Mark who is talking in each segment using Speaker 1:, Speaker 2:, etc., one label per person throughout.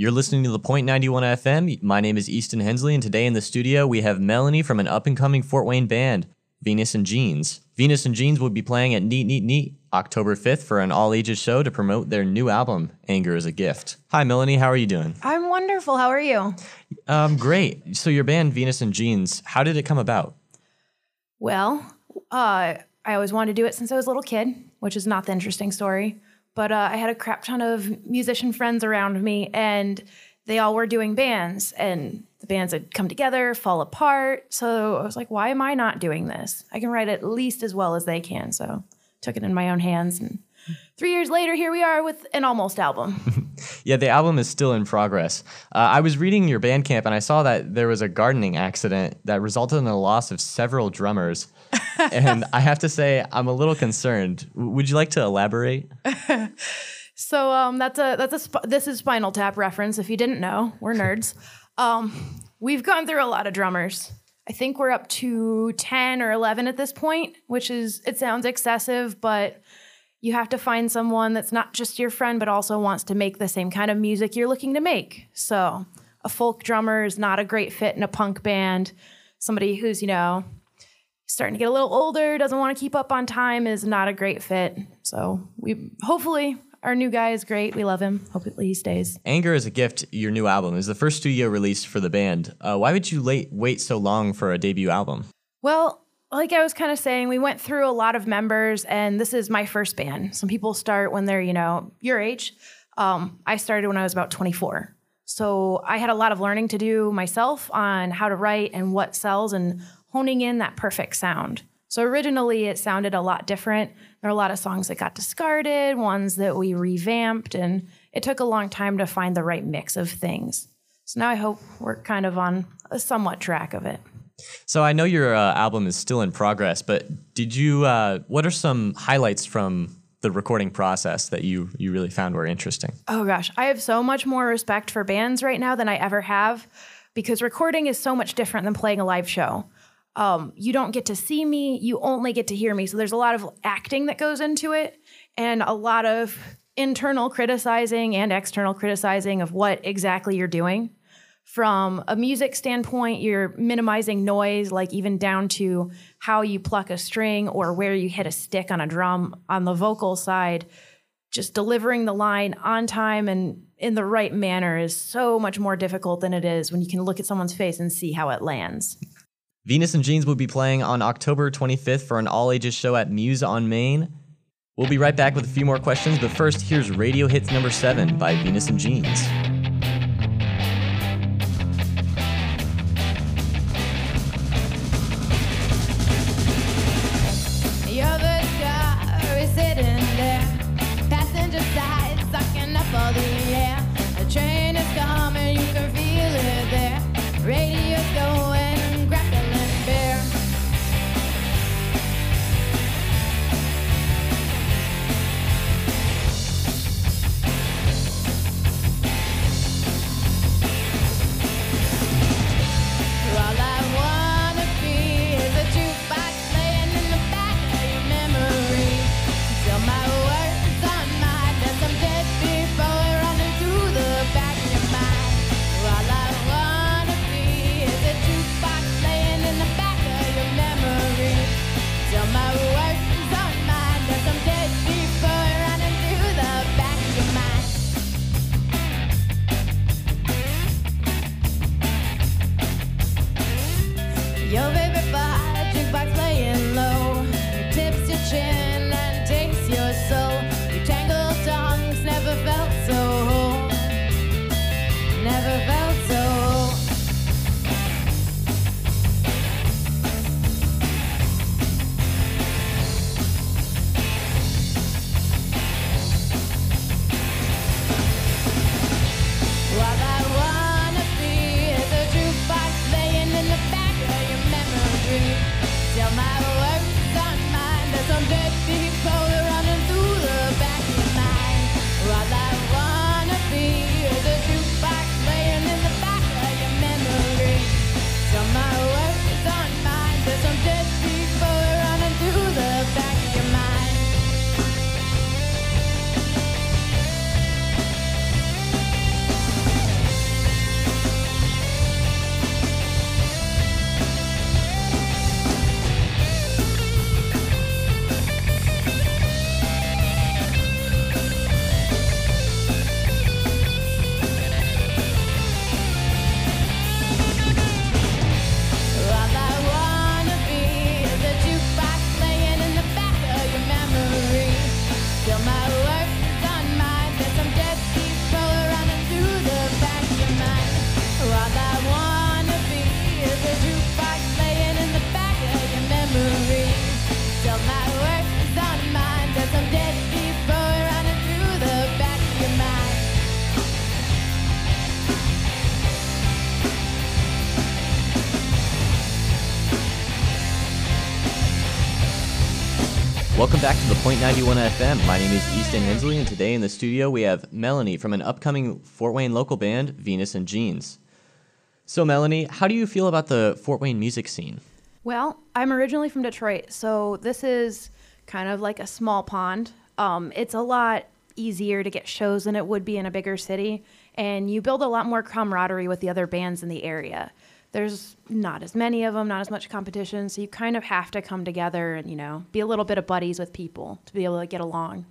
Speaker 1: You're listening to the Point 91 FM. My name is Easton Hensley, and today in the studio we have Melanie from an up and coming Fort Wayne band, Venus and Jeans. Venus and Jeans will be playing at Neat Neat Neat October 5th for an all ages show to promote their new album, Anger is a Gift. Hi, Melanie. How are you doing?
Speaker 2: I'm wonderful. How are you?
Speaker 1: Um, great. So, your band, Venus and Jeans, how did it come about?
Speaker 2: Well, uh, I always wanted to do it since I was a little kid, which is not the interesting story. But uh, I had a crap ton of musician friends around me, and they all were doing bands, and the bands had come together, fall apart. So I was like, why am I not doing this? I can write at least as well as they can. So took it in my own hands, and three years later, here we are with an almost album.
Speaker 1: yeah, the album is still in progress. Uh, I was reading your Bandcamp, and I saw that there was a gardening accident that resulted in the loss of several drummers. and I have to say, I'm a little concerned. W- would you like to elaborate?
Speaker 2: so um, that's a that's a sp- this is Spinal Tap reference. If you didn't know, we're nerds. um, we've gone through a lot of drummers. I think we're up to ten or eleven at this point, which is it sounds excessive, but you have to find someone that's not just your friend, but also wants to make the same kind of music you're looking to make. So a folk drummer is not a great fit in a punk band. Somebody who's you know starting to get a little older, doesn't want to keep up on time is not a great fit. So we hopefully our new guy is great. We love him. Hopefully he stays.
Speaker 1: Anger is a Gift, your new album, is the first studio release for the band. Uh, why would you late, wait so long for a debut album?
Speaker 2: Well, like I was kind of saying, we went through a lot of members, and this is my first band. Some people start when they're, you know, your age. Um, I started when I was about 24. So I had a lot of learning to do myself on how to write and what sells and honing in that perfect sound. So originally it sounded a lot different. There are a lot of songs that got discarded, ones that we revamped, and it took a long time to find the right mix of things. So now I hope we're kind of on a somewhat track of it.
Speaker 1: So I know your uh, album is still in progress, but did you? Uh, what are some highlights from the recording process that you you really found were interesting?
Speaker 2: Oh gosh, I have so much more respect for bands right now than I ever have, because recording is so much different than playing a live show um, you don't get to see me, you only get to hear me. So there's a lot of acting that goes into it and a lot of internal criticizing and external criticizing of what exactly you're doing. From a music standpoint, you're minimizing noise, like even down to how you pluck a string or where you hit a stick on a drum. On the vocal side, just delivering the line on time and in the right manner is so much more difficult than it is when you can look at someone's face and see how it lands.
Speaker 1: Venus and Jeans will be playing on October 25th for an all ages show at Muse on Main. We'll be right back with a few more questions, but first, here's Radio Hits number 7 by Venus and Jeans. my words on mine. There's some dead people. Welcome back to the Point 91 FM. My name is Easton Hensley, and today in the studio we have Melanie from an upcoming Fort Wayne local band, Venus and Jeans. So, Melanie, how do you feel about the Fort Wayne music scene?
Speaker 2: Well, I'm originally from Detroit, so this is kind of like a small pond. Um, it's a lot easier to get shows than it would be in a bigger city, and you build a lot more camaraderie with the other bands in the area. There's not as many of them, not as much competition, so you kind of have to come together and, you know, be a little bit of buddies with people to be able to get along.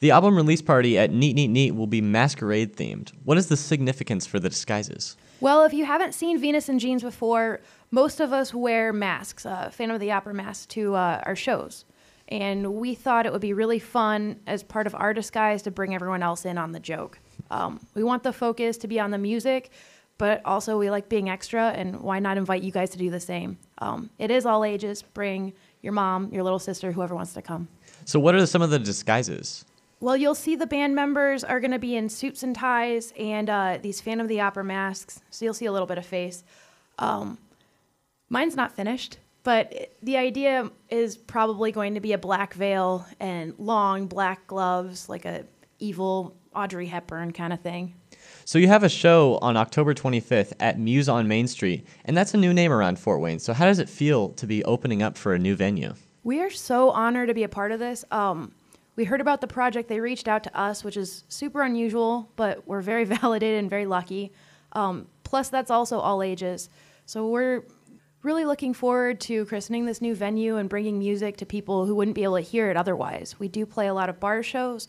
Speaker 1: The album release party at Neat Neat Neat will be masquerade themed. What is the significance for the disguises?
Speaker 2: Well, if you haven't seen Venus in Jeans before, most of us wear masks, uh, Phantom of the Opera masks, to uh, our shows. And we thought it would be really fun as part of our disguise to bring everyone else in on the joke. Um, we want the focus to be on the music, but also we like being extra, and why not invite you guys to do the same? Um, it is all ages. Bring your mom, your little sister, whoever wants to come.
Speaker 1: So, what are some of the disguises?
Speaker 2: Well, you'll see the band members are going to be in suits and ties and uh, these Phantom of the Opera masks. So you'll see a little bit of face. Um, mine's not finished, but the idea is probably going to be a black veil and long black gloves, like a evil Audrey Hepburn kind of thing.
Speaker 1: So you have a show on October 25th at Muse on Main Street, and that's a new name around Fort Wayne. So how does it feel to be opening up for a new venue?
Speaker 2: We are so honored to be a part of this. Um, we heard about the project. They reached out to us, which is super unusual, but we're very validated and very lucky. Um, plus, that's also all ages. So we're really looking forward to christening this new venue and bringing music to people who wouldn't be able to hear it otherwise. We do play a lot of bar shows,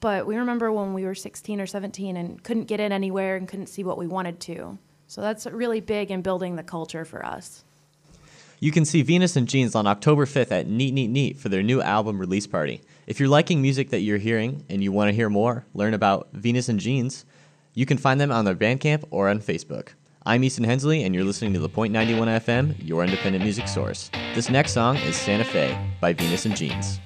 Speaker 2: but we remember when we were 16 or 17 and couldn't get in anywhere and couldn't see what we wanted to. So that's really big in building the culture for us.
Speaker 1: You can see Venus and Jeans on October 5th at Neat Neat Neat for their new album release party. If you're liking music that you're hearing and you want to hear more, learn about Venus and Jeans, you can find them on their Bandcamp or on Facebook. I'm Easton Hensley, and you're listening to the Point 91 FM, your independent music source. This next song is Santa Fe by Venus and Jeans.